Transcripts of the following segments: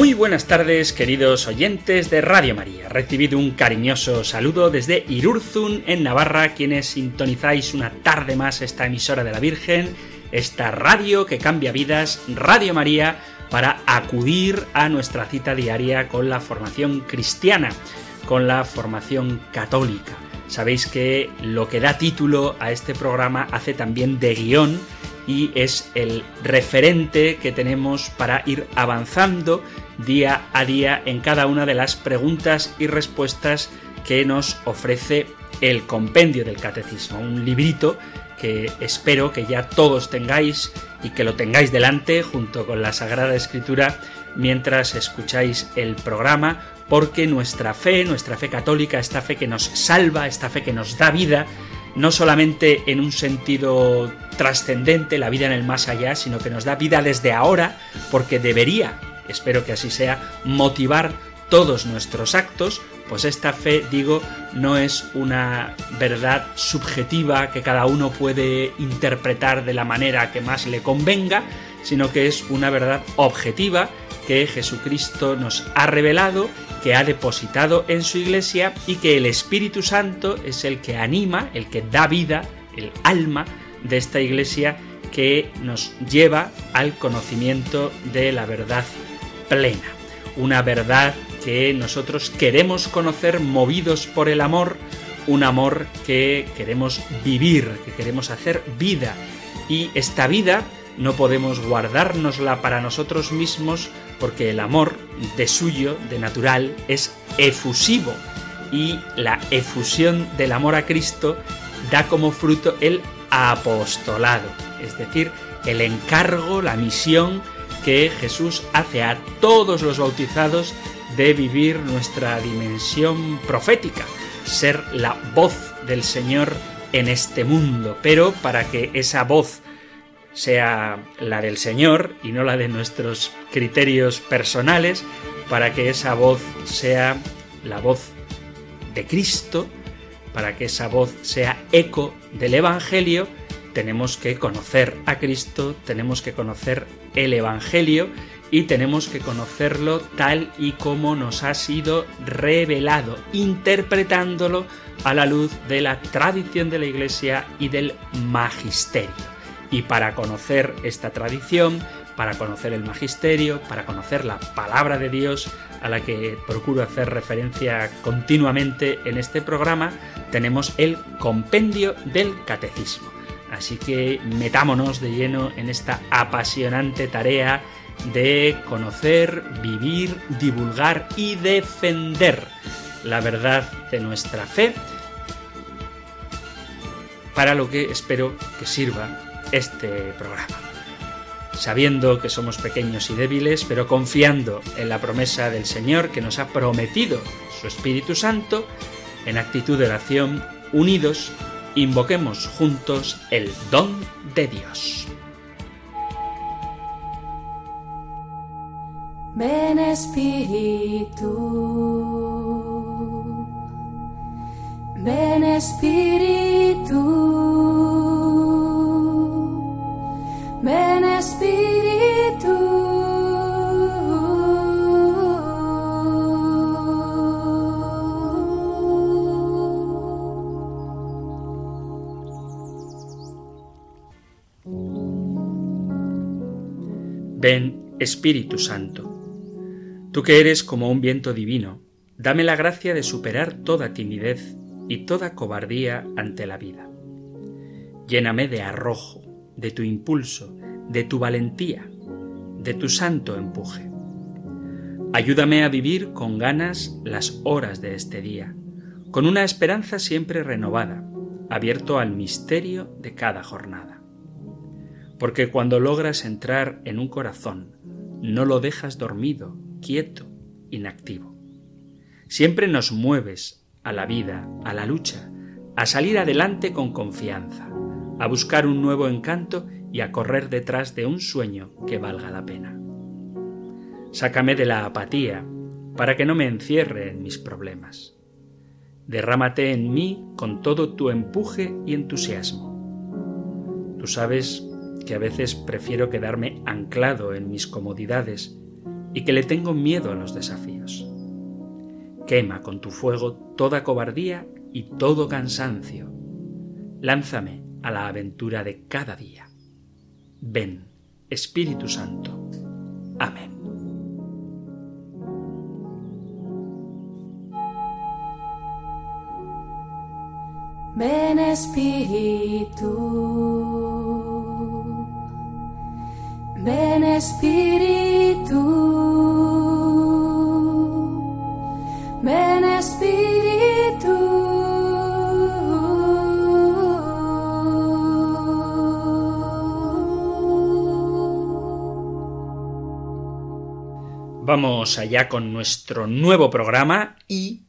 Muy buenas tardes, queridos oyentes de Radio María. Recibido un cariñoso saludo desde Irurzun, en Navarra, quienes sintonizáis una tarde más esta emisora de la Virgen, esta radio que cambia vidas, Radio María, para acudir a nuestra cita diaria con la formación cristiana, con la formación católica. Sabéis que lo que da título a este programa hace también de guion y es el referente que tenemos para ir avanzando día a día en cada una de las preguntas y respuestas que nos ofrece el compendio del catecismo, un librito que espero que ya todos tengáis y que lo tengáis delante junto con la Sagrada Escritura mientras escucháis el programa, porque nuestra fe, nuestra fe católica, esta fe que nos salva, esta fe que nos da vida, no solamente en un sentido trascendente, la vida en el más allá, sino que nos da vida desde ahora, porque debería, espero que así sea, motivar todos nuestros actos, pues esta fe, digo, no es una verdad subjetiva que cada uno puede interpretar de la manera que más le convenga, sino que es una verdad objetiva que Jesucristo nos ha revelado, que ha depositado en su iglesia y que el Espíritu Santo es el que anima, el que da vida, el alma de esta iglesia que nos lleva al conocimiento de la verdad plena. Una verdad que nosotros queremos conocer movidos por el amor, un amor que queremos vivir, que queremos hacer vida. Y esta vida no podemos guardárnosla para nosotros mismos porque el amor de suyo, de natural, es efusivo. Y la efusión del amor a Cristo da como fruto el apostolado, es decir, el encargo, la misión que Jesús hace a todos los bautizados de vivir nuestra dimensión profética, ser la voz del Señor en este mundo. Pero para que esa voz sea la del Señor y no la de nuestros criterios personales, para que esa voz sea la voz de Cristo, para que esa voz sea eco del Evangelio, tenemos que conocer a Cristo, tenemos que conocer el Evangelio y tenemos que conocerlo tal y como nos ha sido revelado, interpretándolo a la luz de la tradición de la Iglesia y del magisterio. Y para conocer esta tradición, para conocer el magisterio, para conocer la palabra de Dios, a la que procuro hacer referencia continuamente en este programa, tenemos el compendio del catecismo. Así que metámonos de lleno en esta apasionante tarea de conocer, vivir, divulgar y defender la verdad de nuestra fe, para lo que espero que sirva este programa. Sabiendo que somos pequeños y débiles, pero confiando en la promesa del Señor que nos ha prometido su Espíritu Santo, en actitud de oración, unidos, invoquemos juntos el don de Dios. Ven Espíritu, ven Espíritu, ven Espíritu. Ven Espíritu Santo. Tú que eres como un viento divino, dame la gracia de superar toda timidez y toda cobardía ante la vida. Lléname de arrojo, de tu impulso, de tu valentía, de tu santo empuje. Ayúdame a vivir con ganas las horas de este día, con una esperanza siempre renovada, abierto al misterio de cada jornada. Porque cuando logras entrar en un corazón, no lo dejas dormido, quieto, inactivo. Siempre nos mueves a la vida, a la lucha, a salir adelante con confianza, a buscar un nuevo encanto y a correr detrás de un sueño que valga la pena. Sácame de la apatía, para que no me encierre en mis problemas. Derrámate en mí con todo tu empuje y entusiasmo. Tú sabes que a veces prefiero quedarme anclado en mis comodidades y que le tengo miedo a los desafíos. Quema con tu fuego toda cobardía y todo cansancio. Lánzame a la aventura de cada día. Ven, Espíritu Santo. Amén. Ven Espíritu, ven Espíritu, ven Espíritu. Vamos allá con nuestro nuevo programa y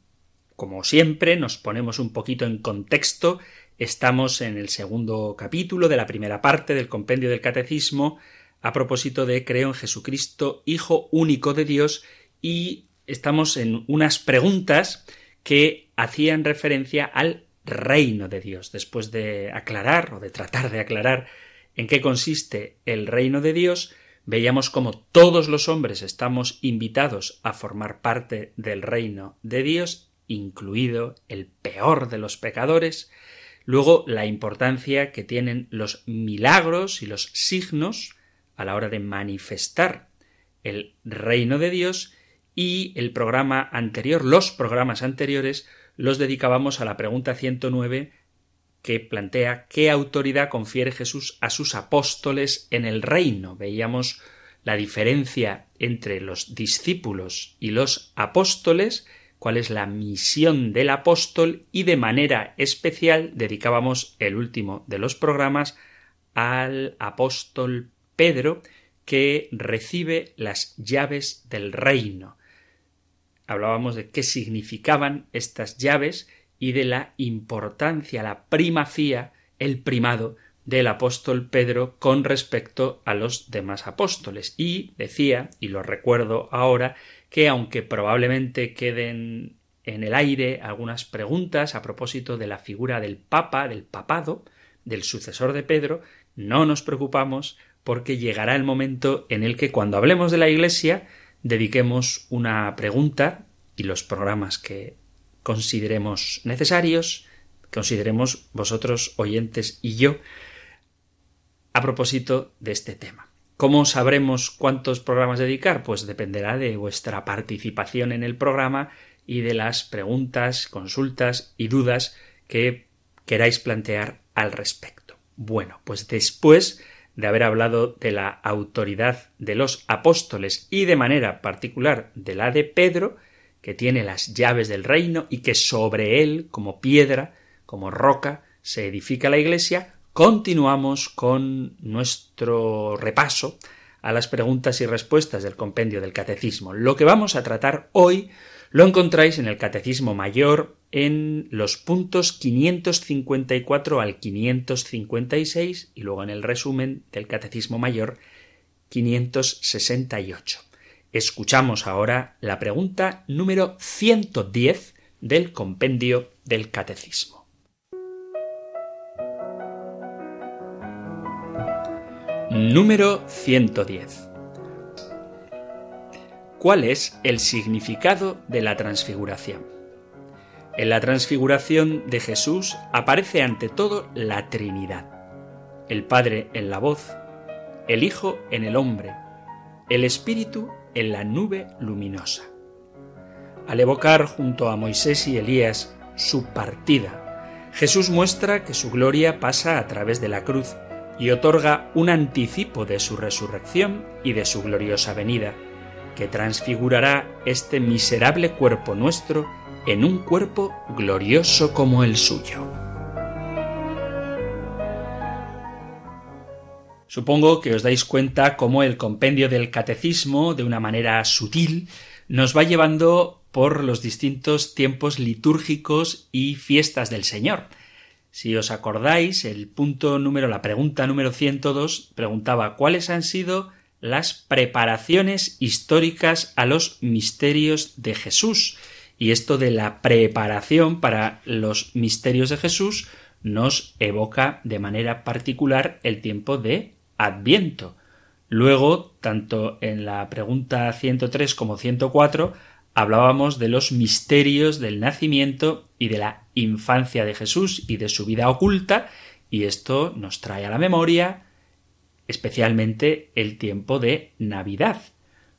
como siempre, nos ponemos un poquito en contexto. Estamos en el segundo capítulo de la primera parte del compendio del Catecismo a propósito de Creo en Jesucristo, Hijo único de Dios, y estamos en unas preguntas que hacían referencia al reino de Dios. Después de aclarar o de tratar de aclarar en qué consiste el reino de Dios, veíamos como todos los hombres estamos invitados a formar parte del reino de Dios incluido el peor de los pecadores, luego la importancia que tienen los milagros y los signos a la hora de manifestar el reino de Dios y el programa anterior, los programas anteriores, los dedicábamos a la pregunta 109 que plantea qué autoridad confiere Jesús a sus apóstoles en el reino. Veíamos la diferencia entre los discípulos y los apóstoles cuál es la misión del apóstol y de manera especial dedicábamos el último de los programas al apóstol Pedro que recibe las llaves del reino. Hablábamos de qué significaban estas llaves y de la importancia, la primacía, el primado del apóstol Pedro con respecto a los demás apóstoles. Y decía, y lo recuerdo ahora, que aunque probablemente queden en el aire algunas preguntas a propósito de la figura del Papa, del papado, del sucesor de Pedro, no nos preocupamos porque llegará el momento en el que cuando hablemos de la Iglesia dediquemos una pregunta y los programas que consideremos necesarios, consideremos vosotros oyentes y yo, a propósito de este tema. ¿Cómo sabremos cuántos programas dedicar? Pues dependerá de vuestra participación en el programa y de las preguntas, consultas y dudas que queráis plantear al respecto. Bueno, pues después de haber hablado de la autoridad de los apóstoles y de manera particular de la de Pedro, que tiene las llaves del reino y que sobre él, como piedra, como roca, se edifica la Iglesia, continuamos con nuestro repaso a las preguntas y respuestas del compendio del catecismo. Lo que vamos a tratar hoy lo encontráis en el catecismo mayor en los puntos 554 al 556 y luego en el resumen del catecismo mayor 568. Escuchamos ahora la pregunta número 110 del compendio del catecismo. Número 110. ¿Cuál es el significado de la transfiguración? En la transfiguración de Jesús aparece ante todo la Trinidad. El Padre en la voz, el Hijo en el hombre, el Espíritu en la nube luminosa. Al evocar junto a Moisés y Elías su partida, Jesús muestra que su gloria pasa a través de la cruz y otorga un anticipo de su resurrección y de su gloriosa venida, que transfigurará este miserable cuerpo nuestro en un cuerpo glorioso como el suyo. Supongo que os dais cuenta cómo el compendio del catecismo, de una manera sutil, nos va llevando por los distintos tiempos litúrgicos y fiestas del Señor. Si os acordáis, el punto número, la pregunta número 102 preguntaba cuáles han sido las preparaciones históricas a los misterios de Jesús. Y esto de la preparación para los misterios de Jesús nos evoca de manera particular el tiempo de Adviento. Luego, tanto en la pregunta 103 como 104, hablábamos de los misterios del nacimiento y de la infancia de Jesús y de su vida oculta, y esto nos trae a la memoria especialmente el tiempo de Navidad.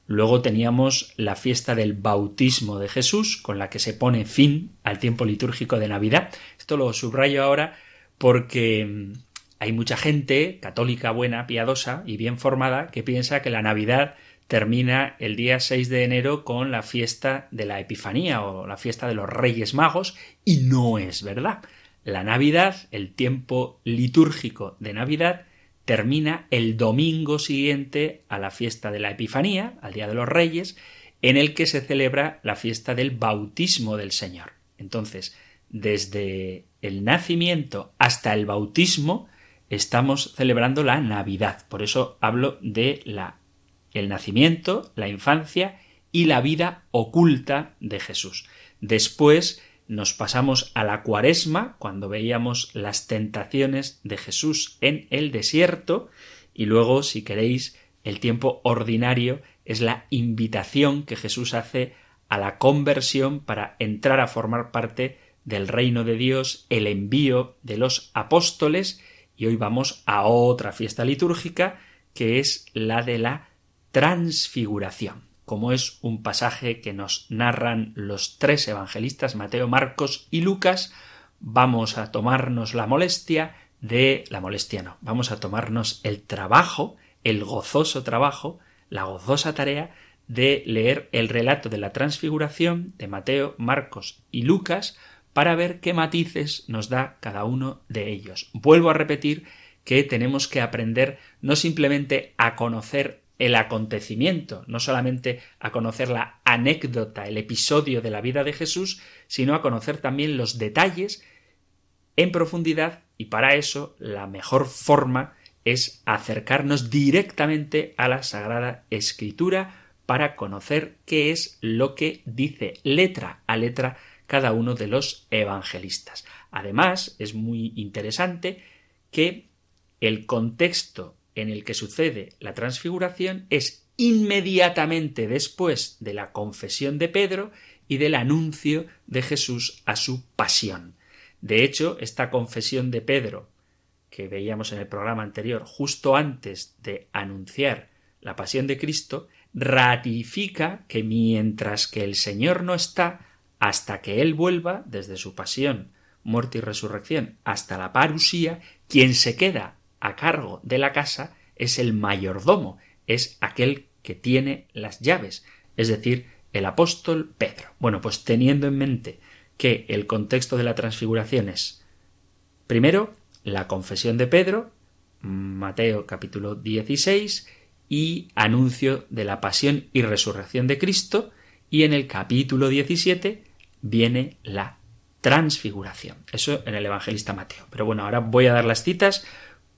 Luego teníamos la fiesta del bautismo de Jesús, con la que se pone fin al tiempo litúrgico de Navidad. Esto lo subrayo ahora porque mm, hay mucha gente católica buena, piadosa y bien formada que piensa que la Navidad termina el día 6 de enero con la fiesta de la Epifanía o la fiesta de los Reyes Magos y no es verdad. La Navidad, el tiempo litúrgico de Navidad, termina el domingo siguiente a la fiesta de la Epifanía, al Día de los Reyes, en el que se celebra la fiesta del bautismo del Señor. Entonces, desde el nacimiento hasta el bautismo, estamos celebrando la Navidad. Por eso hablo de la el nacimiento, la infancia y la vida oculta de Jesús. Después nos pasamos a la cuaresma, cuando veíamos las tentaciones de Jesús en el desierto, y luego, si queréis, el tiempo ordinario es la invitación que Jesús hace a la conversión para entrar a formar parte del reino de Dios, el envío de los apóstoles, y hoy vamos a otra fiesta litúrgica, que es la de la transfiguración, como es un pasaje que nos narran los tres evangelistas, Mateo, Marcos y Lucas, vamos a tomarnos la molestia de la molestia no, vamos a tomarnos el trabajo, el gozoso trabajo, la gozosa tarea de leer el relato de la transfiguración de Mateo, Marcos y Lucas para ver qué matices nos da cada uno de ellos. Vuelvo a repetir que tenemos que aprender no simplemente a conocer el acontecimiento, no solamente a conocer la anécdota, el episodio de la vida de Jesús, sino a conocer también los detalles en profundidad y para eso la mejor forma es acercarnos directamente a la Sagrada Escritura para conocer qué es lo que dice letra a letra cada uno de los evangelistas. Además, es muy interesante que el contexto en el que sucede la transfiguración es inmediatamente después de la confesión de Pedro y del anuncio de Jesús a su pasión. De hecho, esta confesión de Pedro, que veíamos en el programa anterior, justo antes de anunciar la pasión de Cristo, ratifica que mientras que el Señor no está, hasta que Él vuelva, desde su pasión, muerte y resurrección, hasta la parusía, quien se queda a cargo de la casa es el mayordomo, es aquel que tiene las llaves, es decir, el apóstol Pedro. Bueno, pues teniendo en mente que el contexto de la transfiguración es, primero, la confesión de Pedro, Mateo capítulo 16, y anuncio de la pasión y resurrección de Cristo, y en el capítulo 17 viene la transfiguración. Eso en el evangelista Mateo. Pero bueno, ahora voy a dar las citas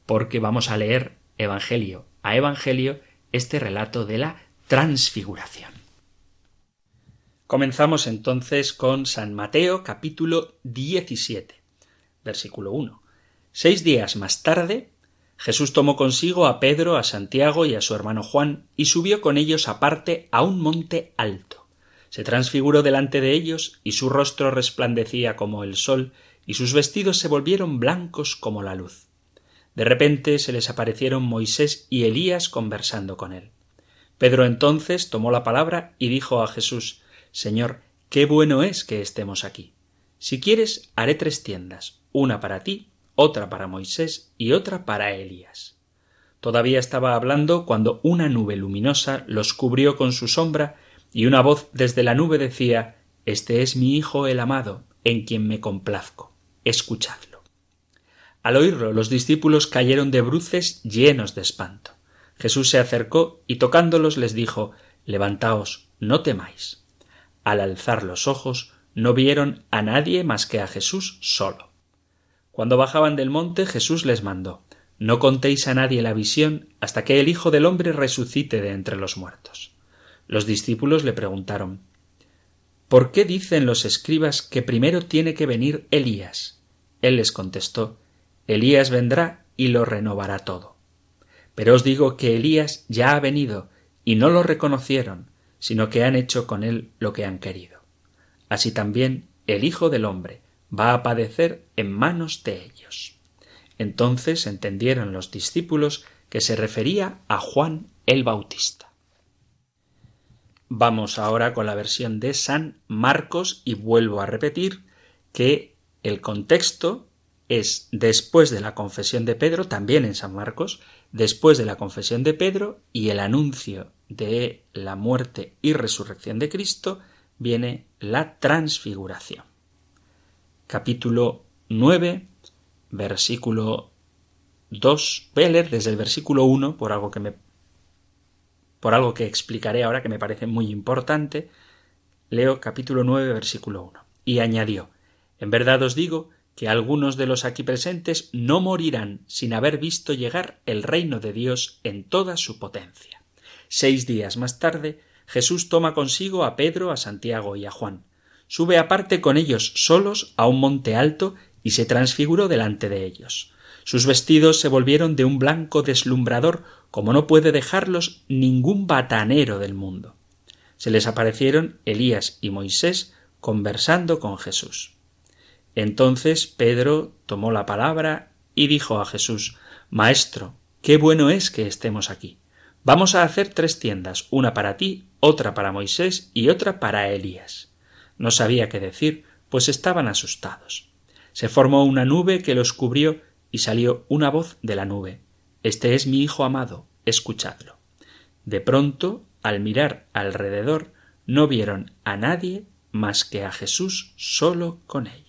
porque vamos a leer Evangelio a Evangelio este relato de la transfiguración. Comenzamos entonces con San Mateo capítulo 17, versículo 1. Seis días más tarde, Jesús tomó consigo a Pedro, a Santiago y a su hermano Juan, y subió con ellos aparte a un monte alto. Se transfiguró delante de ellos, y su rostro resplandecía como el sol, y sus vestidos se volvieron blancos como la luz. De repente se les aparecieron Moisés y Elías conversando con él. Pedro entonces tomó la palabra y dijo a Jesús Señor, qué bueno es que estemos aquí. Si quieres, haré tres tiendas, una para ti, otra para Moisés y otra para Elías. Todavía estaba hablando cuando una nube luminosa los cubrió con su sombra y una voz desde la nube decía Este es mi Hijo el amado, en quien me complazco. Escuchadlo. Al oírlo, los discípulos cayeron de bruces llenos de espanto. Jesús se acercó y tocándolos les dijo Levantaos, no temáis. Al alzar los ojos, no vieron a nadie más que a Jesús solo. Cuando bajaban del monte Jesús les mandó No contéis a nadie la visión hasta que el Hijo del hombre resucite de entre los muertos. Los discípulos le preguntaron ¿Por qué dicen los escribas que primero tiene que venir Elías? Él les contestó Elías vendrá y lo renovará todo. Pero os digo que Elías ya ha venido y no lo reconocieron, sino que han hecho con él lo que han querido. Así también el Hijo del hombre va a padecer en manos de ellos. Entonces entendieron los discípulos que se refería a Juan el Bautista. Vamos ahora con la versión de San Marcos y vuelvo a repetir que el contexto es después de la confesión de Pedro, también en San Marcos, después de la confesión de Pedro y el anuncio de la muerte y resurrección de Cristo, viene la transfiguración capítulo 9, versículo 2. Voy a leer desde el versículo 1 por algo que me por algo que explicaré ahora que me parece muy importante. Leo capítulo 9, versículo 1. Y añadió: En verdad os digo que algunos de los aquí presentes no morirán sin haber visto llegar el reino de Dios en toda su potencia. Seis días más tarde, Jesús toma consigo a Pedro, a Santiago y a Juan sube aparte con ellos solos a un monte alto y se transfiguró delante de ellos. Sus vestidos se volvieron de un blanco deslumbrador como no puede dejarlos ningún batanero del mundo. Se les aparecieron Elías y Moisés conversando con Jesús. Entonces Pedro tomó la palabra y dijo a Jesús Maestro, qué bueno es que estemos aquí. Vamos a hacer tres tiendas, una para ti, otra para Moisés y otra para Elías. No sabía qué decir, pues estaban asustados. Se formó una nube que los cubrió y salió una voz de la nube. Este es mi Hijo amado, escuchadlo. De pronto, al mirar alrededor, no vieron a nadie más que a Jesús solo con ellos.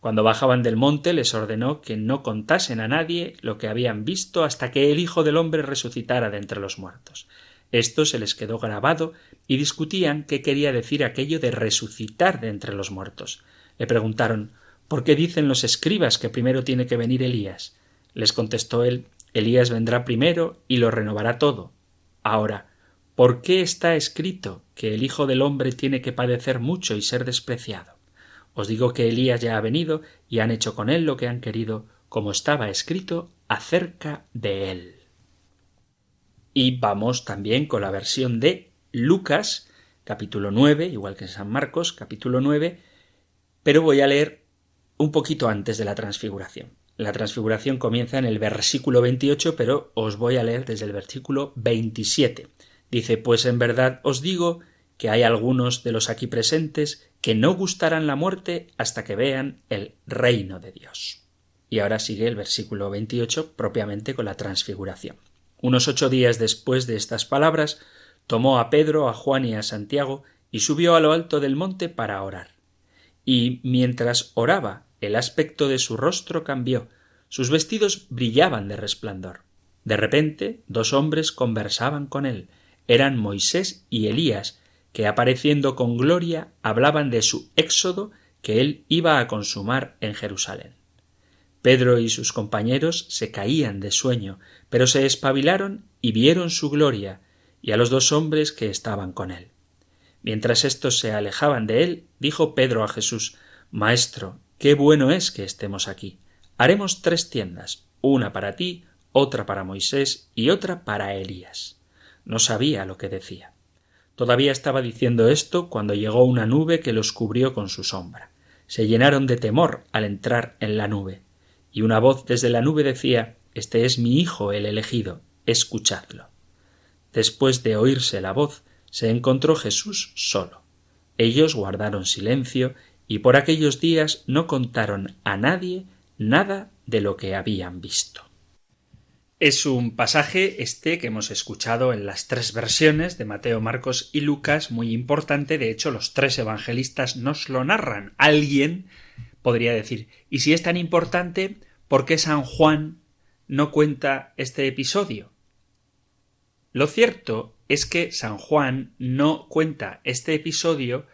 Cuando bajaban del monte les ordenó que no contasen a nadie lo que habían visto hasta que el Hijo del hombre resucitara de entre los muertos. Esto se les quedó grabado y discutían qué quería decir aquello de resucitar de entre los muertos. Le preguntaron ¿Por qué dicen los escribas que primero tiene que venir Elías? Les contestó él Elías vendrá primero y lo renovará todo. Ahora, ¿por qué está escrito que el Hijo del hombre tiene que padecer mucho y ser despreciado? Os digo que Elías ya ha venido y han hecho con él lo que han querido, como estaba escrito acerca de él. Y vamos también con la versión de Lucas, capítulo 9, igual que en San Marcos, capítulo 9, pero voy a leer un poquito antes de la transfiguración. La transfiguración comienza en el versículo 28, pero os voy a leer desde el versículo 27. Dice, pues en verdad os digo que hay algunos de los aquí presentes que no gustarán la muerte hasta que vean el reino de Dios. Y ahora sigue el versículo 28 propiamente con la transfiguración. Unos ocho días después de estas palabras, tomó a Pedro, a Juan y a Santiago y subió a lo alto del monte para orar. Y mientras oraba, el aspecto de su rostro cambió, sus vestidos brillaban de resplandor. De repente, dos hombres conversaban con él. Eran Moisés y Elías, que apareciendo con gloria hablaban de su éxodo que él iba a consumar en Jerusalén. Pedro y sus compañeros se caían de sueño, pero se espabilaron y vieron su gloria y a los dos hombres que estaban con él. Mientras éstos se alejaban de él, dijo Pedro a Jesús Maestro, qué bueno es que estemos aquí. Haremos tres tiendas, una para ti, otra para Moisés y otra para Elías. No sabía lo que decía. Todavía estaba diciendo esto cuando llegó una nube que los cubrió con su sombra. Se llenaron de temor al entrar en la nube y una voz desde la nube decía Este es mi Hijo el elegido, escuchadlo. Después de oírse la voz, se encontró Jesús solo. Ellos guardaron silencio y por aquellos días no contaron a nadie nada de lo que habían visto. Es un pasaje este que hemos escuchado en las tres versiones de Mateo, Marcos y Lucas, muy importante. De hecho, los tres evangelistas nos lo narran. Alguien podría decir, ¿y si es tan importante, por qué San Juan no cuenta este episodio? Lo cierto es que San Juan no cuenta este episodio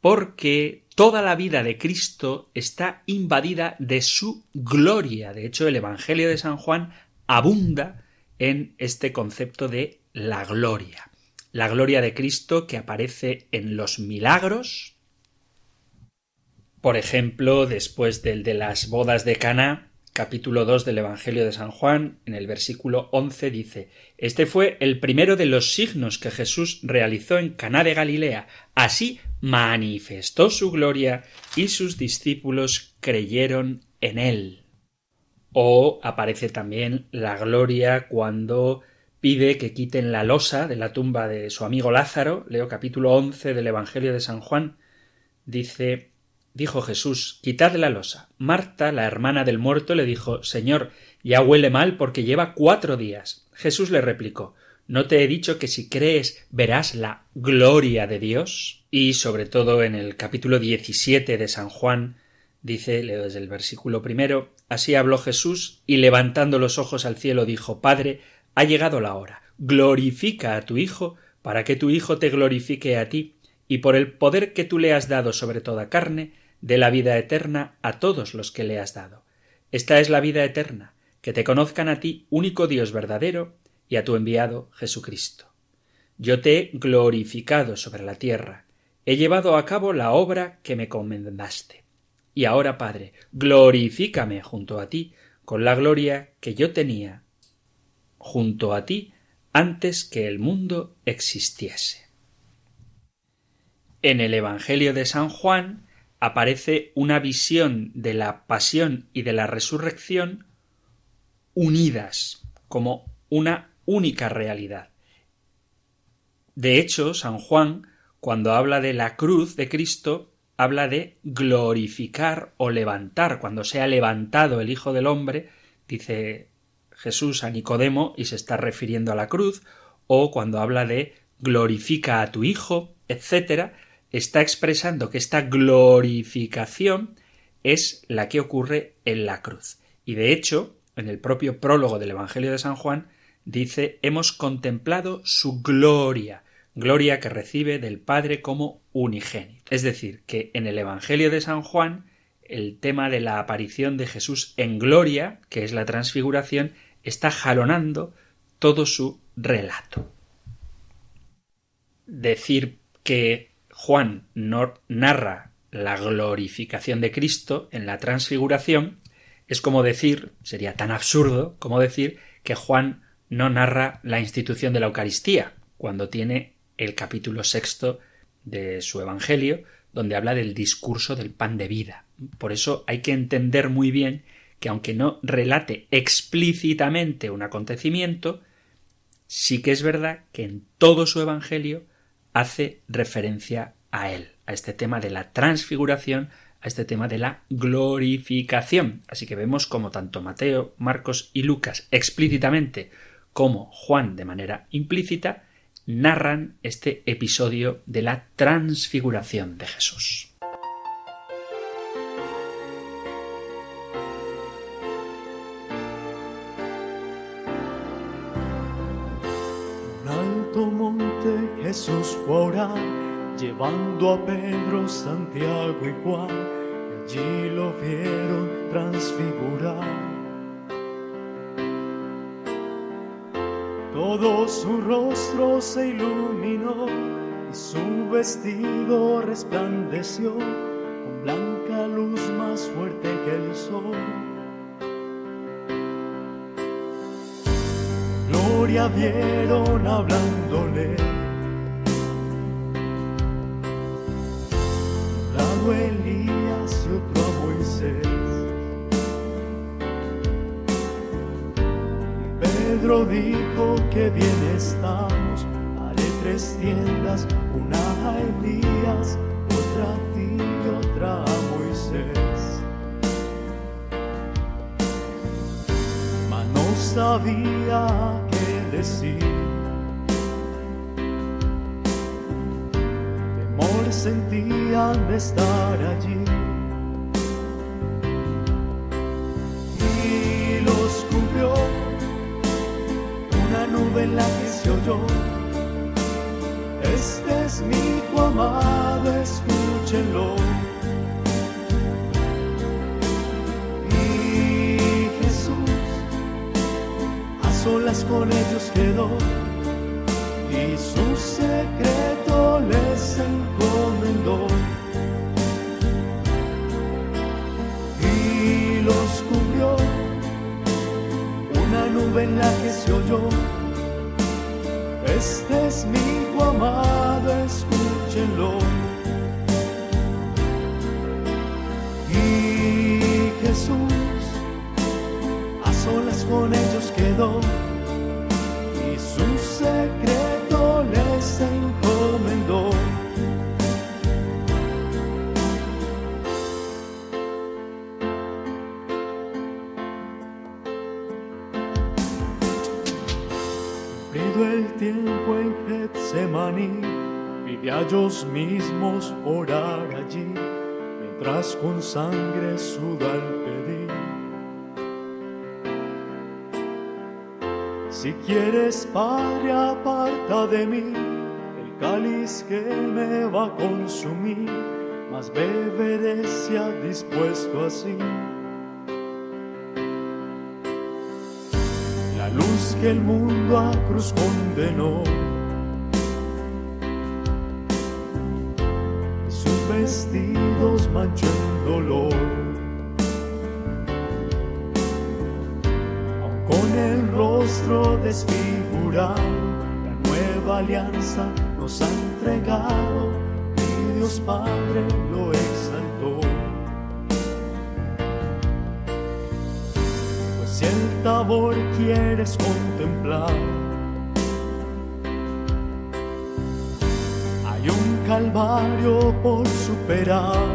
porque toda la vida de Cristo está invadida de su gloria. De hecho, el Evangelio de San Juan abunda en este concepto de la gloria. La gloria de Cristo que aparece en los milagros. Por ejemplo, después del de las bodas de Cana, capítulo 2 del Evangelio de San Juan, en el versículo 11 dice: Este fue el primero de los signos que Jesús realizó en Caná de Galilea. Así manifestó su gloria y sus discípulos creyeron en él. O aparece también la gloria cuando pide que quiten la losa de la tumba de su amigo Lázaro. Leo capítulo 11 del Evangelio de San Juan. Dice Dijo Jesús, quitad la losa. Marta, la hermana del muerto, le dijo Señor, ya huele mal porque lleva cuatro días. Jesús le replicó ¿No te he dicho que si crees verás la gloria de Dios? Y sobre todo en el capítulo 17 de San Juan dice, leo desde el versículo primero, así habló Jesús y levantando los ojos al cielo dijo, Padre, ha llegado la hora, glorifica a tu Hijo, para que tu Hijo te glorifique a ti, y por el poder que tú le has dado sobre toda carne, de la vida eterna a todos los que le has dado. Esta es la vida eterna, que te conozcan a ti, único Dios verdadero, y a tu enviado Jesucristo. Yo te he glorificado sobre la tierra, he llevado a cabo la obra que me comendaste. Y ahora, Padre, glorifícame junto a ti con la gloria que yo tenía junto a ti antes que el mundo existiese. En el Evangelio de San Juan aparece una visión de la pasión y de la resurrección unidas como una única realidad. De hecho, San Juan, cuando habla de la cruz de Cristo, habla de glorificar o levantar. Cuando sea levantado el Hijo del Hombre, dice Jesús a Nicodemo y se está refiriendo a la cruz, o cuando habla de glorifica a tu Hijo, etcétera, está expresando que esta glorificación es la que ocurre en la cruz. Y de hecho, en el propio prólogo del Evangelio de San Juan, dice hemos contemplado su gloria, gloria que recibe del Padre como unigénito. Es decir, que en el Evangelio de San Juan el tema de la aparición de Jesús en gloria, que es la transfiguración, está jalonando todo su relato. Decir que Juan narra la glorificación de Cristo en la transfiguración es como decir, sería tan absurdo como decir que Juan no narra la institución de la Eucaristía, cuando tiene el capítulo sexto de su Evangelio, donde habla del discurso del pan de vida. Por eso hay que entender muy bien que aunque no relate explícitamente un acontecimiento, sí que es verdad que en todo su Evangelio hace referencia a él, a este tema de la transfiguración, a este tema de la glorificación. Así que vemos como tanto Mateo, Marcos y Lucas explícitamente como Juan de manera implícita narran este episodio de la transfiguración de Jesús. alto monte Jesús fue llevando a Pedro, Santiago y Juan, y allí lo vieron transfigurar. Todo su rostro se iluminó y su vestido resplandeció con blanca luz más fuerte que el sol. Gloria vieron hablándole Elías y otro Pedro dijo que bien estamos, haré tres tiendas, una a Elías, otra a ti y otra a Moisés. Mas no sabía qué decir sentían de estar allí. nube en la que se oyó. Este es mi hijo amado, escúchenlo. Y Jesús a solas con ellos quedó y su secreto les encomendó. Y los cubrió una nube en la que se oyó este es mi amado, escúchenlo. Y Jesús a solas con ellos quedó ellos mismos orar allí, mientras con sangre sudan pedir. Si quieres, Padre, aparta de mí el cáliz que me va a consumir, mas beberé si ha dispuesto así. La luz que el mundo a cruz condenó. Vestidos manchó el dolor. con el rostro desfigurado, la nueva alianza nos ha entregado y Dios Padre lo exaltó. Pues si el tabor quieres contemplar, calvario por superar.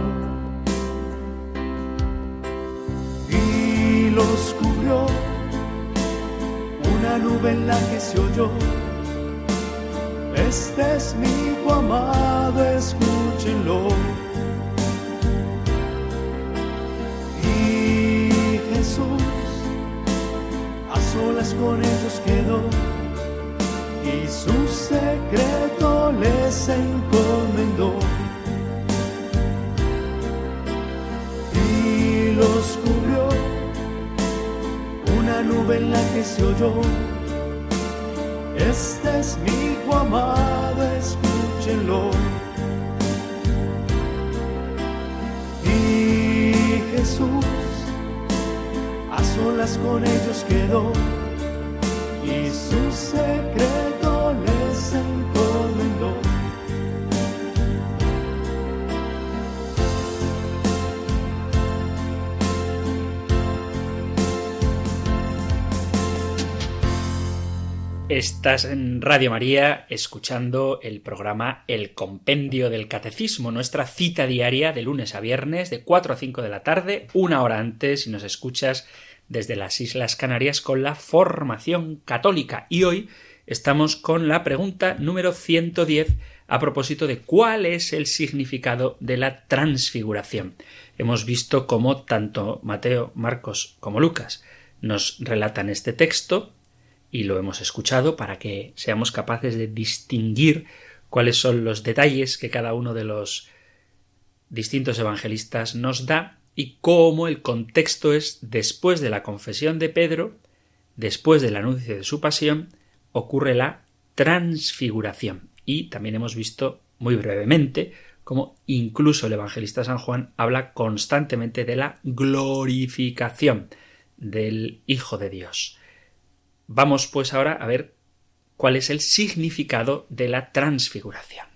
Y los cubrió una nube en la que se oyó. Este es mi hijo amado, escúchenlo. Y Jesús a solas con ellos quedó su secreto les encomendó. Y los cubrió una nube en la que se oyó. Este es mi hijo amado, escúchenlo. Y Jesús a solas con ellos quedó y su secreto Estás en Radio María escuchando el programa El Compendio del Catecismo, nuestra cita diaria de lunes a viernes de 4 a 5 de la tarde, una hora antes si nos escuchas desde las Islas Canarias con la formación católica. Y hoy estamos con la pregunta número 110 a propósito de cuál es el significado de la transfiguración. Hemos visto cómo tanto Mateo, Marcos como Lucas nos relatan este texto y lo hemos escuchado para que seamos capaces de distinguir cuáles son los detalles que cada uno de los distintos evangelistas nos da y cómo el contexto es después de la confesión de Pedro, después del anuncio de su pasión, ocurre la transfiguración. Y también hemos visto muy brevemente cómo incluso el evangelista San Juan habla constantemente de la glorificación del Hijo de Dios. Vamos pues ahora a ver cuál es el significado de la transfiguración.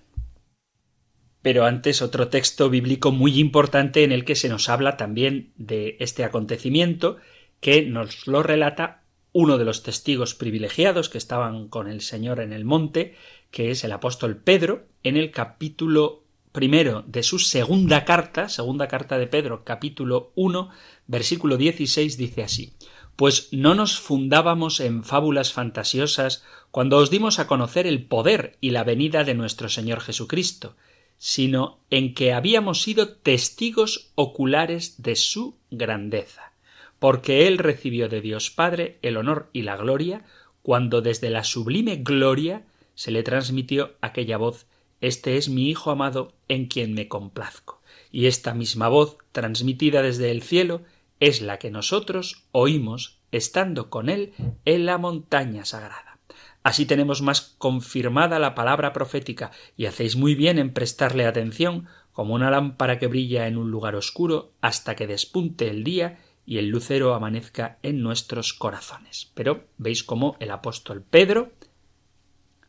Pero antes otro texto bíblico muy importante en el que se nos habla también de este acontecimiento que nos lo relata uno de los testigos privilegiados que estaban con el Señor en el monte, que es el apóstol Pedro, en el capítulo primero de su segunda carta, segunda carta de Pedro, capítulo 1, versículo 16, dice así pues no nos fundábamos en fábulas fantasiosas cuando os dimos a conocer el poder y la venida de nuestro Señor Jesucristo, sino en que habíamos sido testigos oculares de su grandeza, porque Él recibió de Dios Padre el honor y la gloria, cuando desde la sublime gloria se le transmitió aquella voz Este es mi Hijo amado en quien me complazco. Y esta misma voz, transmitida desde el cielo, es la que nosotros oímos estando con él en la montaña sagrada. Así tenemos más confirmada la palabra profética, y hacéis muy bien en prestarle atención, como una lámpara que brilla en un lugar oscuro hasta que despunte el día y el lucero amanezca en nuestros corazones. Pero veis cómo el apóstol Pedro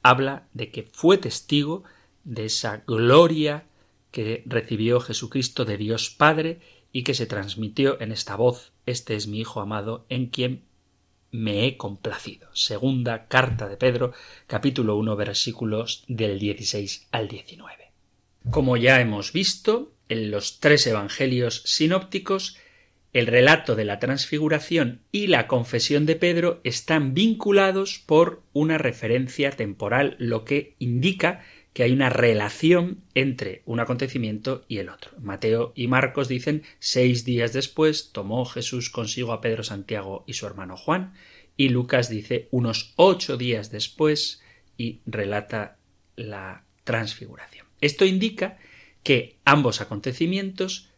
habla de que fue testigo de esa gloria que recibió Jesucristo de Dios Padre y que se transmitió en esta voz Este es mi Hijo amado en quien me he complacido. Segunda carta de Pedro, capítulo 1, versículos del 16 al 19. Como ya hemos visto, en los tres evangelios sinópticos, el relato de la transfiguración y la confesión de Pedro están vinculados por una referencia temporal, lo que indica que hay una relación entre un acontecimiento y el otro. Mateo y Marcos dicen seis días después tomó Jesús consigo a Pedro, Santiago y su hermano Juan, y Lucas dice unos ocho días después y relata la transfiguración. Esto indica que ambos acontecimientos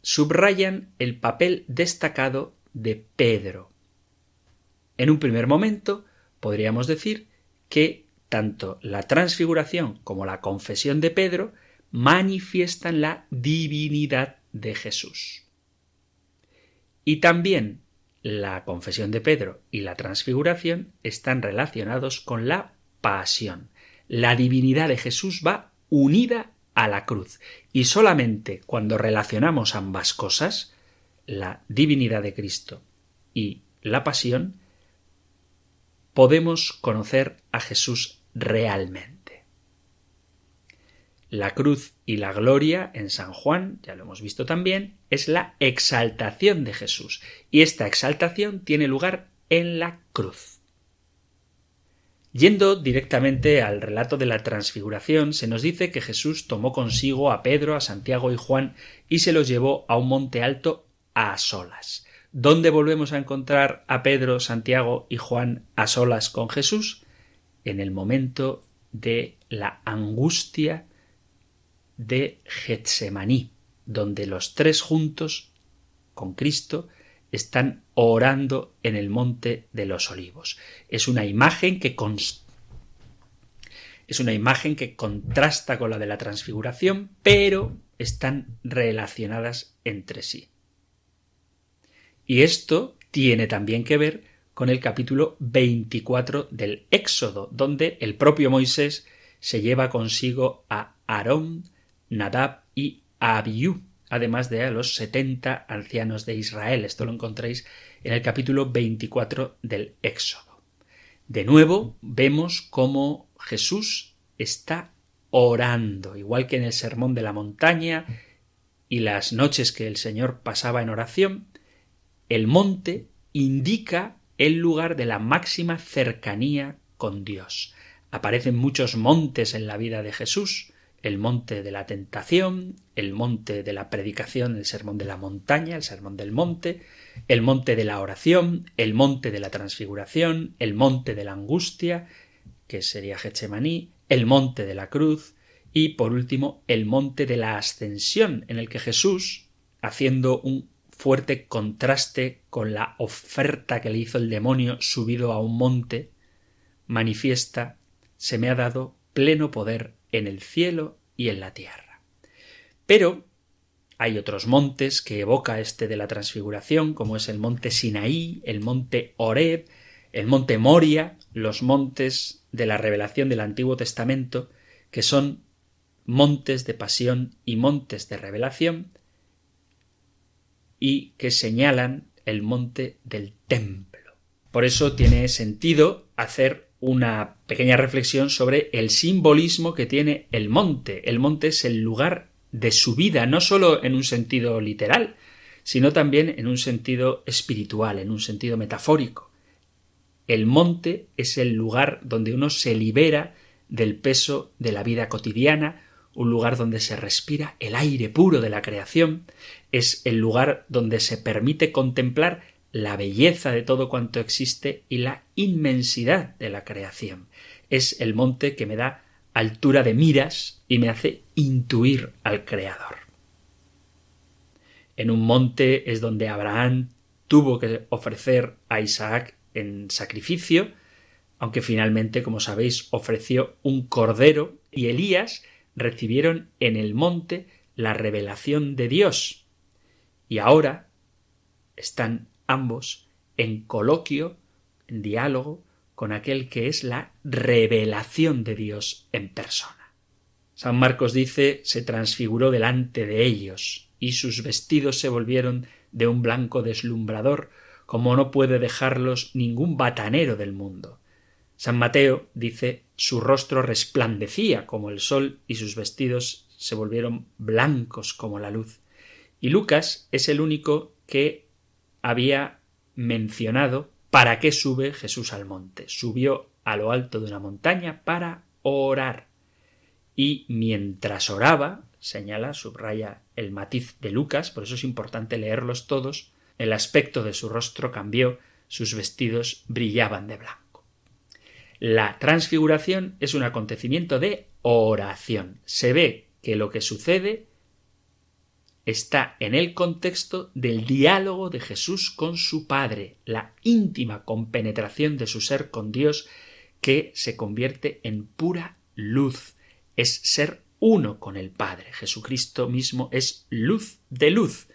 subrayan el papel destacado de Pedro. En un primer momento podríamos decir que tanto la transfiguración como la confesión de Pedro manifiestan la divinidad de Jesús. Y también la confesión de Pedro y la transfiguración están relacionados con la pasión. La divinidad de Jesús va unida a la cruz. Y solamente cuando relacionamos ambas cosas, la divinidad de Cristo y la pasión, podemos conocer a Jesús realmente. La cruz y la gloria en San Juan, ya lo hemos visto también, es la exaltación de Jesús, y esta exaltación tiene lugar en la cruz. Yendo directamente al relato de la transfiguración, se nos dice que Jesús tomó consigo a Pedro, a Santiago y Juan y se los llevó a un monte alto a solas. ¿Dónde volvemos a encontrar a Pedro, Santiago y Juan a solas con Jesús? En el momento de la angustia de Getsemaní, donde los tres juntos con Cristo están orando en el monte de los olivos. Es una imagen que es una imagen que contrasta con la de la transfiguración, pero están relacionadas entre sí. Y esto tiene también que ver con el capítulo 24 del Éxodo, donde el propio Moisés se lleva consigo a Aarón, Nadab y Abiú, además de a los setenta ancianos de Israel. Esto lo encontréis en el capítulo 24 del Éxodo. De nuevo vemos cómo Jesús está orando, igual que en el Sermón de la Montaña y las noches que el Señor pasaba en oración, el monte indica el lugar de la máxima cercanía con Dios. Aparecen muchos montes en la vida de Jesús, el monte de la tentación, el monte de la predicación, el sermón de la montaña, el sermón del monte, el monte de la oración, el monte de la transfiguración, el monte de la angustia, que sería Getsemaní, el monte de la cruz, y por último el monte de la ascensión, en el que Jesús, haciendo un fuerte contraste con la oferta que le hizo el demonio subido a un monte, manifiesta se me ha dado pleno poder en el cielo y en la tierra. Pero hay otros montes que evoca este de la transfiguración, como es el monte Sinaí, el monte Horeb, el monte Moria, los montes de la revelación del Antiguo Testamento, que son montes de pasión y montes de revelación, y que señalan el monte del templo. Por eso tiene sentido hacer una pequeña reflexión sobre el simbolismo que tiene el monte. El monte es el lugar de su vida, no sólo en un sentido literal, sino también en un sentido espiritual, en un sentido metafórico. El monte es el lugar donde uno se libera del peso de la vida cotidiana, un lugar donde se respira el aire puro de la creación, es el lugar donde se permite contemplar la belleza de todo cuanto existe y la inmensidad de la creación. Es el monte que me da altura de miras y me hace intuir al Creador. En un monte es donde Abraham tuvo que ofrecer a Isaac en sacrificio, aunque finalmente, como sabéis, ofreció un cordero y Elías recibieron en el monte la revelación de Dios. Y ahora están ambos en coloquio, en diálogo con aquel que es la revelación de Dios en persona. San Marcos dice se transfiguró delante de ellos, y sus vestidos se volvieron de un blanco deslumbrador, como no puede dejarlos ningún batanero del mundo. San Mateo dice su rostro resplandecía como el sol y sus vestidos se volvieron blancos como la luz. Y Lucas es el único que había mencionado para qué sube Jesús al monte. Subió a lo alto de una montaña para orar y mientras oraba, señala, subraya el matiz de Lucas, por eso es importante leerlos todos, el aspecto de su rostro cambió, sus vestidos brillaban de blanco. La transfiguración es un acontecimiento de oración. Se ve que lo que sucede está en el contexto del diálogo de Jesús con su Padre, la íntima compenetración de su ser con Dios que se convierte en pura luz, es ser uno con el Padre. Jesucristo mismo es luz de luz,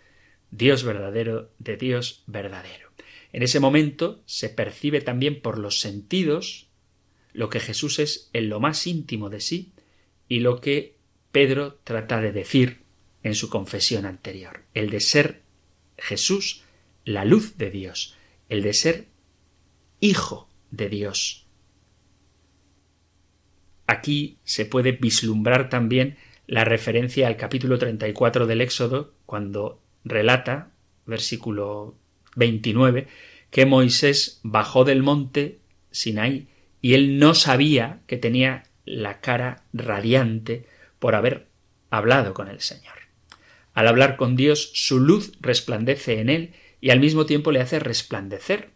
Dios verdadero de Dios verdadero. En ese momento se percibe también por los sentidos lo que Jesús es en lo más íntimo de sí y lo que Pedro trata de decir en su confesión anterior, el de ser Jesús la luz de Dios, el de ser hijo de Dios, Aquí se puede vislumbrar también la referencia al capítulo 34 del Éxodo, cuando relata, versículo 29, que Moisés bajó del monte Sinaí y él no sabía que tenía la cara radiante por haber hablado con el Señor. Al hablar con Dios, su luz resplandece en él y al mismo tiempo le hace resplandecer.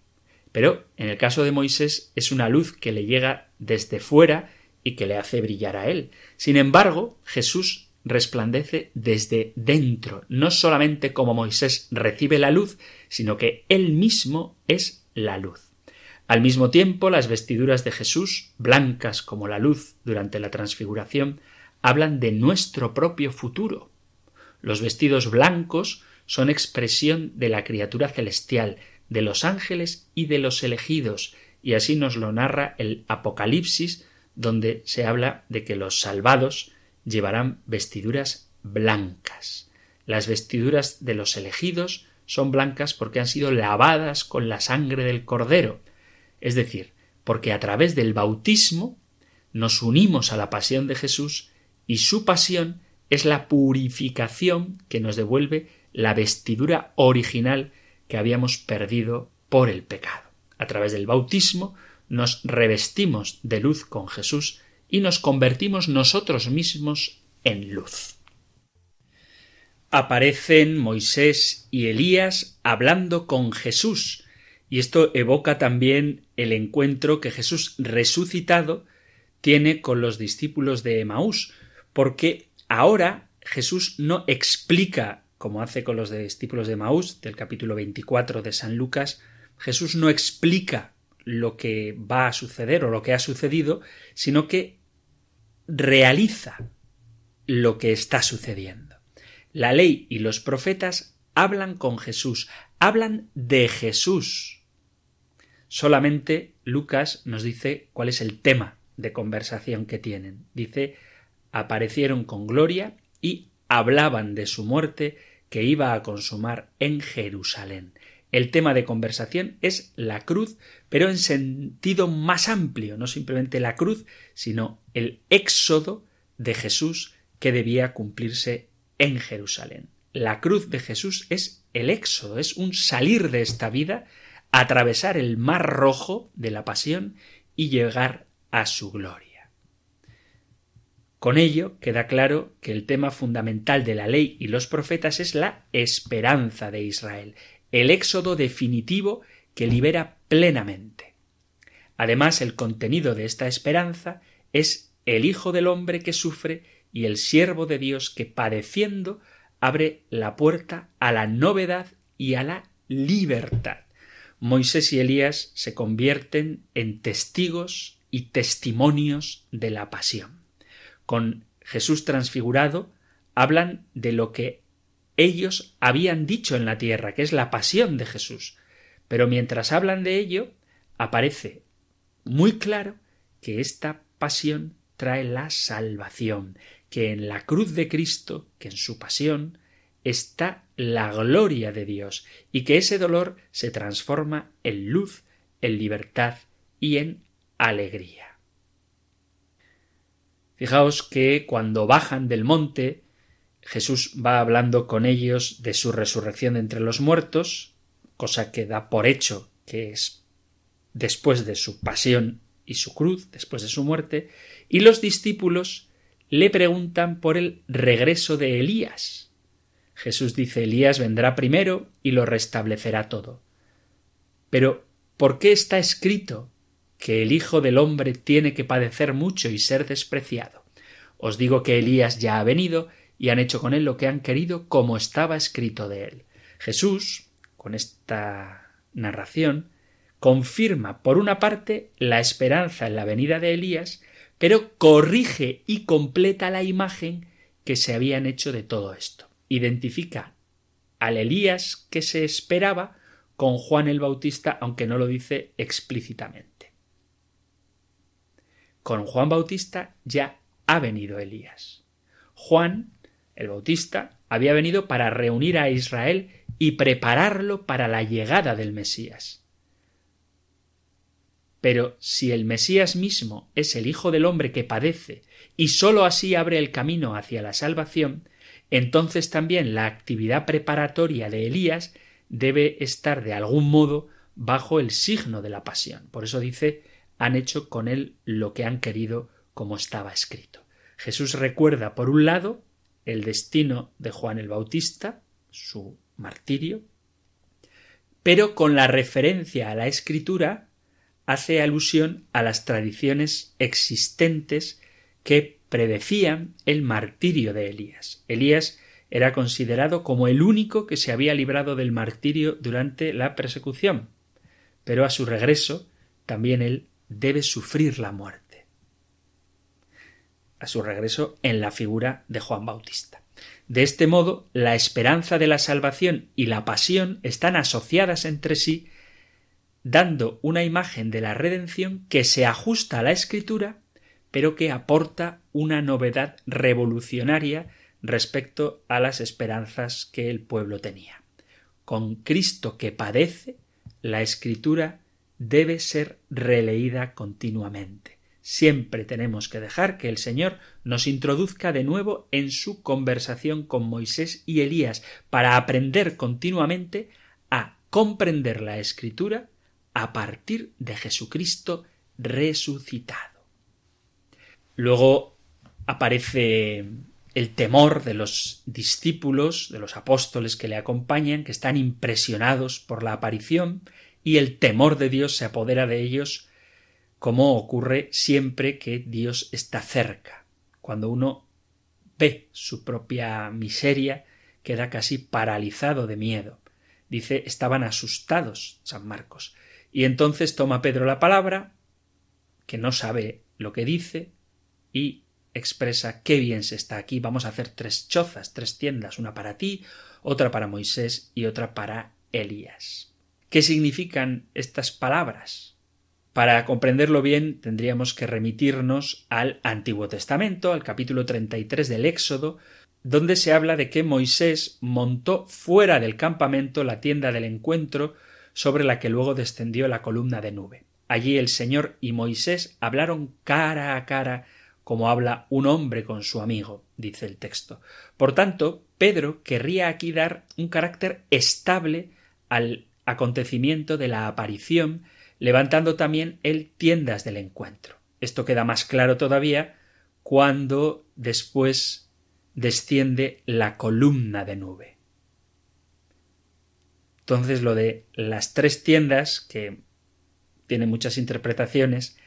Pero en el caso de Moisés es una luz que le llega desde fuera y que le hace brillar a él. Sin embargo, Jesús resplandece desde dentro, no solamente como Moisés recibe la luz, sino que él mismo es la luz. Al mismo tiempo, las vestiduras de Jesús, blancas como la luz durante la transfiguración, hablan de nuestro propio futuro. Los vestidos blancos son expresión de la criatura celestial, de los ángeles y de los elegidos, y así nos lo narra el Apocalipsis donde se habla de que los salvados llevarán vestiduras blancas. Las vestiduras de los elegidos son blancas porque han sido lavadas con la sangre del Cordero, es decir, porque a través del bautismo nos unimos a la pasión de Jesús y su pasión es la purificación que nos devuelve la vestidura original que habíamos perdido por el pecado. A través del bautismo nos revestimos de luz con Jesús y nos convertimos nosotros mismos en luz. Aparecen Moisés y Elías hablando con Jesús, y esto evoca también el encuentro que Jesús resucitado tiene con los discípulos de Emaús, porque ahora Jesús no explica, como hace con los discípulos de Emaús, del capítulo 24 de San Lucas, Jesús no explica lo que va a suceder o lo que ha sucedido, sino que realiza lo que está sucediendo. La ley y los profetas hablan con Jesús, hablan de Jesús. Solamente Lucas nos dice cuál es el tema de conversación que tienen. Dice aparecieron con gloria y hablaban de su muerte que iba a consumar en Jerusalén. El tema de conversación es la cruz, pero en sentido más amplio, no simplemente la cruz, sino el éxodo de Jesús que debía cumplirse en Jerusalén. La cruz de Jesús es el éxodo, es un salir de esta vida, atravesar el mar rojo de la pasión y llegar a su gloria. Con ello queda claro que el tema fundamental de la ley y los profetas es la esperanza de Israel, el éxodo definitivo que libera plenamente. Además, el contenido de esta esperanza es el Hijo del hombre que sufre y el siervo de Dios que padeciendo abre la puerta a la novedad y a la libertad. Moisés y Elías se convierten en testigos y testimonios de la pasión. Con Jesús transfigurado hablan de lo que ellos habían dicho en la tierra, que es la pasión de Jesús. Pero mientras hablan de ello, aparece muy claro que esta pasión trae la salvación, que en la cruz de Cristo, que en su pasión, está la gloria de Dios, y que ese dolor se transforma en luz, en libertad y en alegría. Fijaos que cuando bajan del monte, Jesús va hablando con ellos de su resurrección de entre los muertos, cosa que da por hecho que es después de su pasión y su cruz, después de su muerte, y los discípulos le preguntan por el regreso de Elías. Jesús dice Elías vendrá primero y lo restablecerá todo. Pero ¿por qué está escrito que el Hijo del hombre tiene que padecer mucho y ser despreciado? Os digo que Elías ya ha venido y han hecho con él lo que han querido como estaba escrito de él. Jesús, con esta narración, confirma, por una parte, la esperanza en la venida de Elías, pero corrige y completa la imagen que se habían hecho de todo esto. Identifica al Elías que se esperaba con Juan el Bautista, aunque no lo dice explícitamente. Con Juan Bautista ya ha venido Elías. Juan el Bautista, había venido para reunir a Israel y prepararlo para la llegada del Mesías. Pero si el Mesías mismo es el Hijo del hombre que padece y sólo así abre el camino hacia la salvación, entonces también la actividad preparatoria de Elías debe estar de algún modo bajo el signo de la pasión. Por eso dice han hecho con él lo que han querido como estaba escrito. Jesús recuerda, por un lado, el destino de Juan el Bautista, su martirio, pero con la referencia a la escritura hace alusión a las tradiciones existentes que predecían el martirio de Elías. Elías era considerado como el único que se había librado del martirio durante la persecución, pero a su regreso también él debe sufrir la muerte a su regreso en la figura de Juan Bautista. De este modo, la esperanza de la salvación y la pasión están asociadas entre sí, dando una imagen de la redención que se ajusta a la escritura, pero que aporta una novedad revolucionaria respecto a las esperanzas que el pueblo tenía. Con Cristo que padece, la escritura debe ser releída continuamente. Siempre tenemos que dejar que el Señor nos introduzca de nuevo en su conversación con Moisés y Elías para aprender continuamente a comprender la Escritura a partir de Jesucristo resucitado. Luego aparece el temor de los discípulos, de los apóstoles que le acompañan, que están impresionados por la aparición, y el temor de Dios se apodera de ellos como ocurre siempre que Dios está cerca. Cuando uno ve su propia miseria, queda casi paralizado de miedo. Dice, estaban asustados, San Marcos. Y entonces toma Pedro la palabra, que no sabe lo que dice, y expresa qué bien se está aquí. Vamos a hacer tres chozas, tres tiendas, una para ti, otra para Moisés y otra para Elías. ¿Qué significan estas palabras? Para comprenderlo bien tendríamos que remitirnos al Antiguo Testamento, al capítulo 33 del Éxodo, donde se habla de que Moisés montó fuera del campamento la tienda del encuentro sobre la que luego descendió la columna de nube. Allí el Señor y Moisés hablaron cara a cara como habla un hombre con su amigo, dice el texto. Por tanto, Pedro querría aquí dar un carácter estable al acontecimiento de la aparición levantando también el tiendas del encuentro. Esto queda más claro todavía cuando después desciende la columna de nube. Entonces lo de las tres tiendas, que tiene muchas interpretaciones,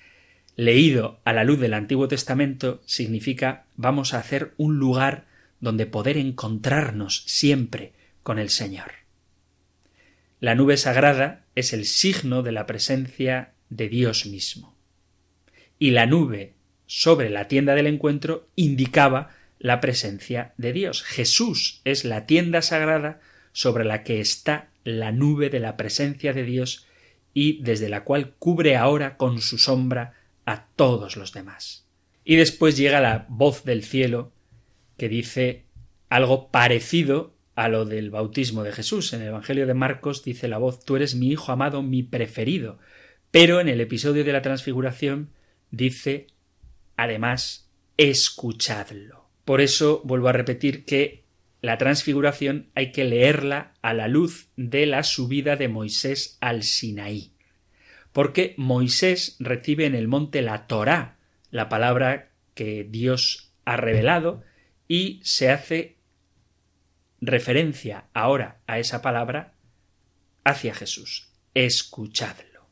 leído a la luz del Antiguo Testamento, significa vamos a hacer un lugar donde poder encontrarnos siempre con el Señor. La nube sagrada es el signo de la presencia de Dios mismo. Y la nube sobre la tienda del encuentro indicaba la presencia de Dios. Jesús es la tienda sagrada sobre la que está la nube de la presencia de Dios y desde la cual cubre ahora con su sombra a todos los demás. Y después llega la voz del cielo que dice algo parecido a lo del bautismo de Jesús. En el Evangelio de Marcos dice la voz Tú eres mi Hijo amado, mi preferido. Pero en el episodio de la transfiguración dice además escuchadlo. Por eso vuelvo a repetir que la transfiguración hay que leerla a la luz de la subida de Moisés al Sinaí. Porque Moisés recibe en el monte la Torá, la palabra que Dios ha revelado, y se hace referencia ahora a esa palabra hacia Jesús. Escuchadlo.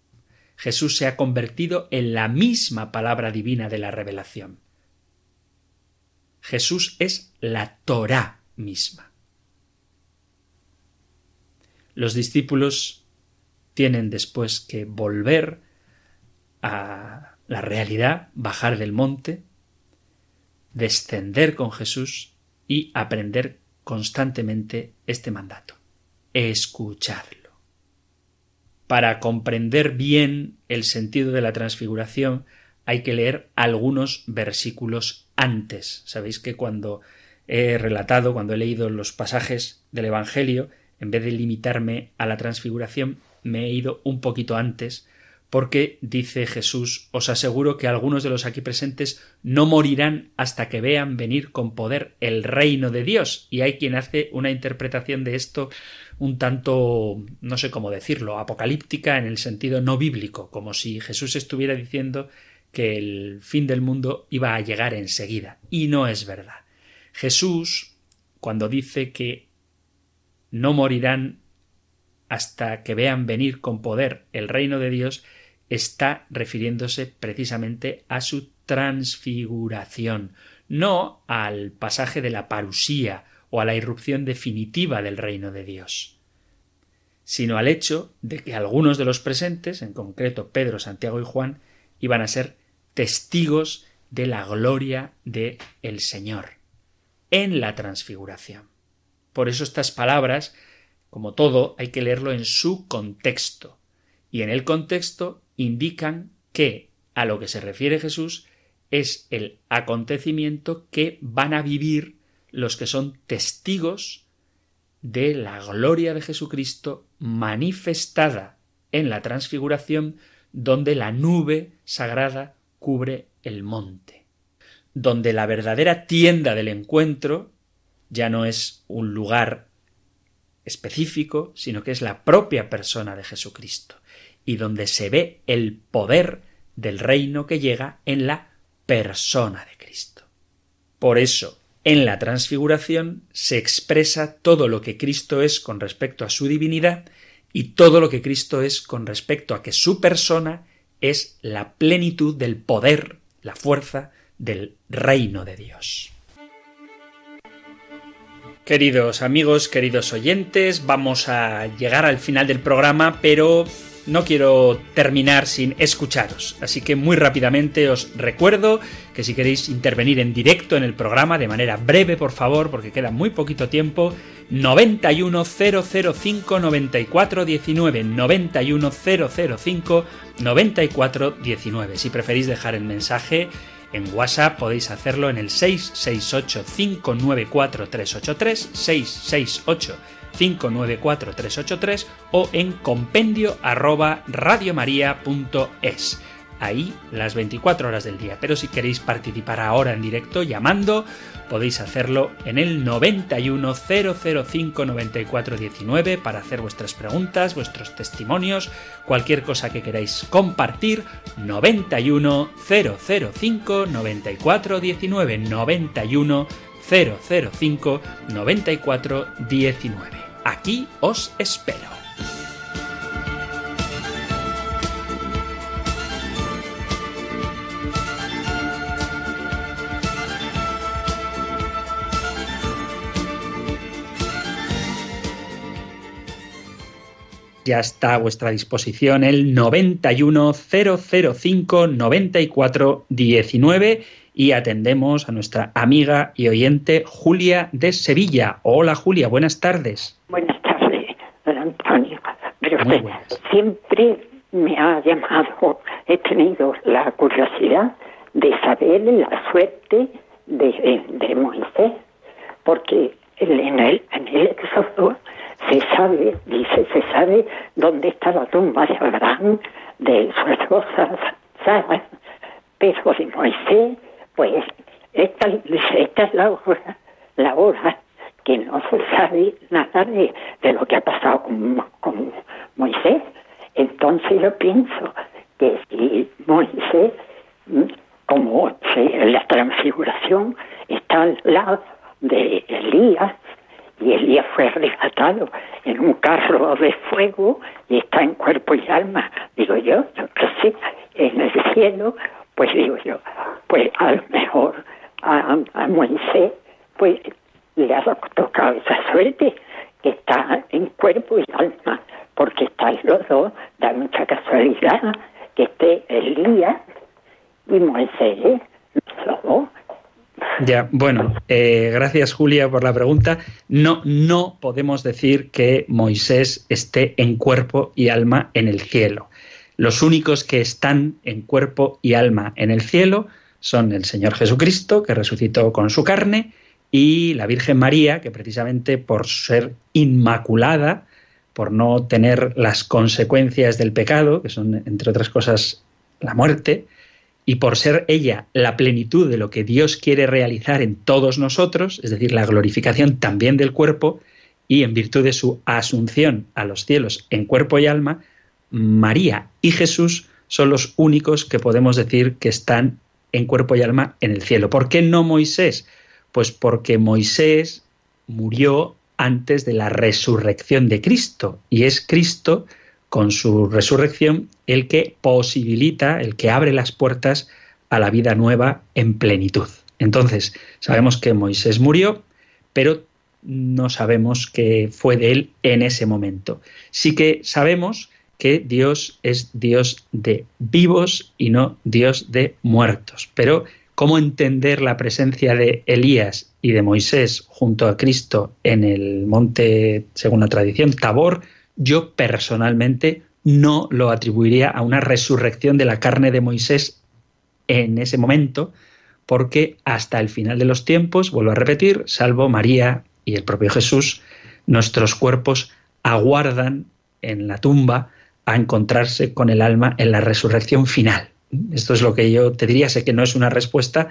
Jesús se ha convertido en la misma palabra divina de la revelación. Jesús es la Torá misma. Los discípulos tienen después que volver a la realidad, bajar del monte, descender con Jesús y aprender constantemente este mandato. Escuchadlo. Para comprender bien el sentido de la transfiguración hay que leer algunos versículos antes. Sabéis que cuando he relatado, cuando he leído los pasajes del Evangelio, en vez de limitarme a la transfiguración, me he ido un poquito antes porque dice Jesús, os aseguro que algunos de los aquí presentes no morirán hasta que vean venir con poder el reino de Dios. Y hay quien hace una interpretación de esto un tanto, no sé cómo decirlo, apocalíptica en el sentido no bíblico, como si Jesús estuviera diciendo que el fin del mundo iba a llegar enseguida. Y no es verdad. Jesús, cuando dice que no morirán hasta que vean venir con poder el reino de Dios, está refiriéndose precisamente a su transfiguración, no al pasaje de la parusía o a la irrupción definitiva del reino de Dios, sino al hecho de que algunos de los presentes, en concreto Pedro, Santiago y Juan, iban a ser testigos de la gloria de el Señor en la transfiguración. Por eso estas palabras, como todo, hay que leerlo en su contexto. Y en el contexto indican que a lo que se refiere Jesús es el acontecimiento que van a vivir los que son testigos de la gloria de Jesucristo manifestada en la transfiguración donde la nube sagrada cubre el monte, donde la verdadera tienda del encuentro ya no es un lugar específico, sino que es la propia persona de Jesucristo y donde se ve el poder del reino que llega en la persona de Cristo. Por eso, en la transfiguración se expresa todo lo que Cristo es con respecto a su divinidad y todo lo que Cristo es con respecto a que su persona es la plenitud del poder, la fuerza del reino de Dios. Queridos amigos, queridos oyentes, vamos a llegar al final del programa, pero no quiero terminar sin escucharos. Así que muy rápidamente os recuerdo que si queréis intervenir en directo en el programa de manera breve, por favor, porque queda muy poquito tiempo, 91005 9419 91005 9419. Si preferís dejar el mensaje en WhatsApp podéis hacerlo en el 668 594 383 668 594-383 o en compendio arroba radiomaria.es. Ahí las 24 horas del día. Pero si queréis participar ahora en directo llamando, podéis hacerlo en el 910059419 para hacer vuestras preguntas, vuestros testimonios, cualquier cosa que queráis compartir. 910059419 91 005 94 19. Aquí os espero. Ya está a vuestra disposición el 91005 94 19 y atendemos a nuestra amiga y oyente Julia de Sevilla. Hola Julia, buenas tardes. Buenas tardes, don Antonio. Pero usted siempre me ha llamado, he tenido la curiosidad de saber la suerte de, de Moisés, porque en el, en el Éxodo se sabe, dice, se sabe dónde está la tumba de Abraham, de su esposa Sara, pero de Moisés, pues esta, esta es la hora, la hora que no se sabe nada de, de lo que ha pasado con, con Moisés. Entonces yo pienso que si Moisés, como la transfiguración, está al lado de Elías, y Elías fue rescatado en un carro de fuego y está en cuerpo y alma. Digo yo, sé, en el cielo, pues digo yo, pues a lo mejor a, a Moisés, pues le ha tocado esa suerte que está en cuerpo y alma, porque están los dos, da mucha casualidad que esté Elías y Moisés, dos ya, bueno, eh, gracias Julia por la pregunta. No, no podemos decir que Moisés esté en cuerpo y alma en el cielo. Los únicos que están en cuerpo y alma en el cielo son el Señor Jesucristo, que resucitó con su carne, y la Virgen María, que precisamente por ser inmaculada, por no tener las consecuencias del pecado, que son, entre otras cosas, la muerte, y por ser ella la plenitud de lo que Dios quiere realizar en todos nosotros, es decir, la glorificación también del cuerpo, y en virtud de su asunción a los cielos en cuerpo y alma, María y Jesús son los únicos que podemos decir que están en cuerpo y alma en el cielo. ¿Por qué no Moisés? Pues porque Moisés murió antes de la resurrección de Cristo, y es Cristo con su resurrección el que posibilita, el que abre las puertas a la vida nueva en plenitud. Entonces, sabemos que Moisés murió, pero no sabemos qué fue de él en ese momento. Sí que sabemos que Dios es Dios de vivos y no Dios de muertos. Pero, ¿cómo entender la presencia de Elías y de Moisés junto a Cristo en el monte, según la tradición, Tabor? yo personalmente no lo atribuiría a una resurrección de la carne de Moisés en ese momento, porque hasta el final de los tiempos, vuelvo a repetir, salvo María y el propio Jesús, nuestros cuerpos aguardan en la tumba a encontrarse con el alma en la resurrección final. Esto es lo que yo te diría, sé que no es una respuesta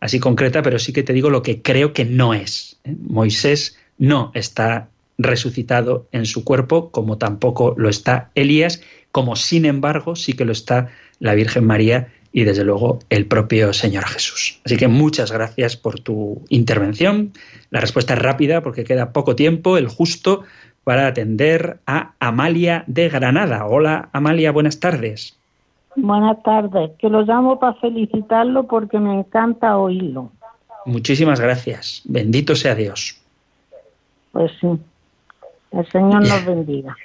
así concreta, pero sí que te digo lo que creo que no es. Moisés no está resucitado en su cuerpo, como tampoco lo está Elías, como sin embargo sí que lo está la Virgen María y desde luego el propio Señor Jesús. Así que muchas gracias por tu intervención. La respuesta es rápida porque queda poco tiempo, el justo, para atender a Amalia de Granada. Hola Amalia, buenas tardes. Buenas tardes, que lo llamo para felicitarlo porque me encanta oírlo. Muchísimas gracias. Bendito sea Dios. Pues sí. El Señor nos bendiga.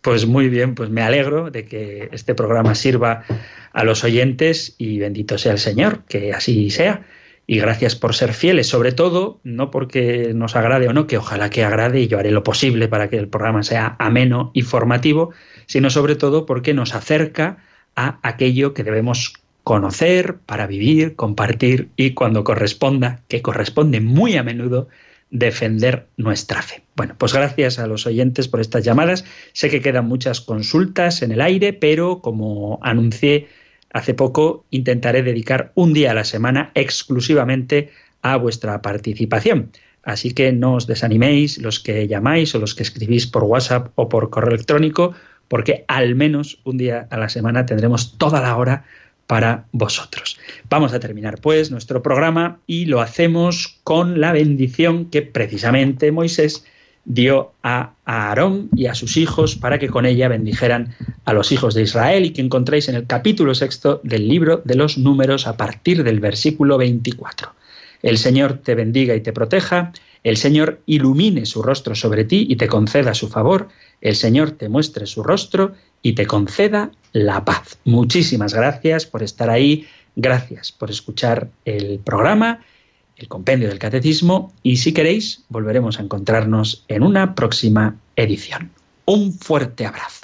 Pues muy bien, pues me alegro de que este programa sirva a los oyentes y bendito sea el Señor, que así sea. Y gracias por ser fieles, sobre todo, no porque nos agrade o no, que ojalá que agrade y yo haré lo posible para que el programa sea ameno y formativo, sino sobre todo porque nos acerca a aquello que debemos conocer para vivir, compartir y cuando corresponda, que corresponde muy a menudo, defender nuestra fe. Bueno, pues gracias a los oyentes por estas llamadas. Sé que quedan muchas consultas en el aire, pero como anuncié hace poco, intentaré dedicar un día a la semana exclusivamente a vuestra participación. Así que no os desaniméis los que llamáis o los que escribís por WhatsApp o por correo electrónico, porque al menos un día a la semana tendremos toda la hora para vosotros. Vamos a terminar pues nuestro programa y lo hacemos con la bendición que precisamente Moisés dio a Aarón y a sus hijos para que con ella bendijeran a los hijos de Israel y que encontráis en el capítulo sexto del libro de los números a partir del versículo 24. El Señor te bendiga y te proteja, el Señor ilumine su rostro sobre ti y te conceda su favor, el Señor te muestre su rostro y te conceda la paz. Muchísimas gracias por estar ahí, gracias por escuchar el programa, el compendio del catecismo y si queréis volveremos a encontrarnos en una próxima edición. Un fuerte abrazo.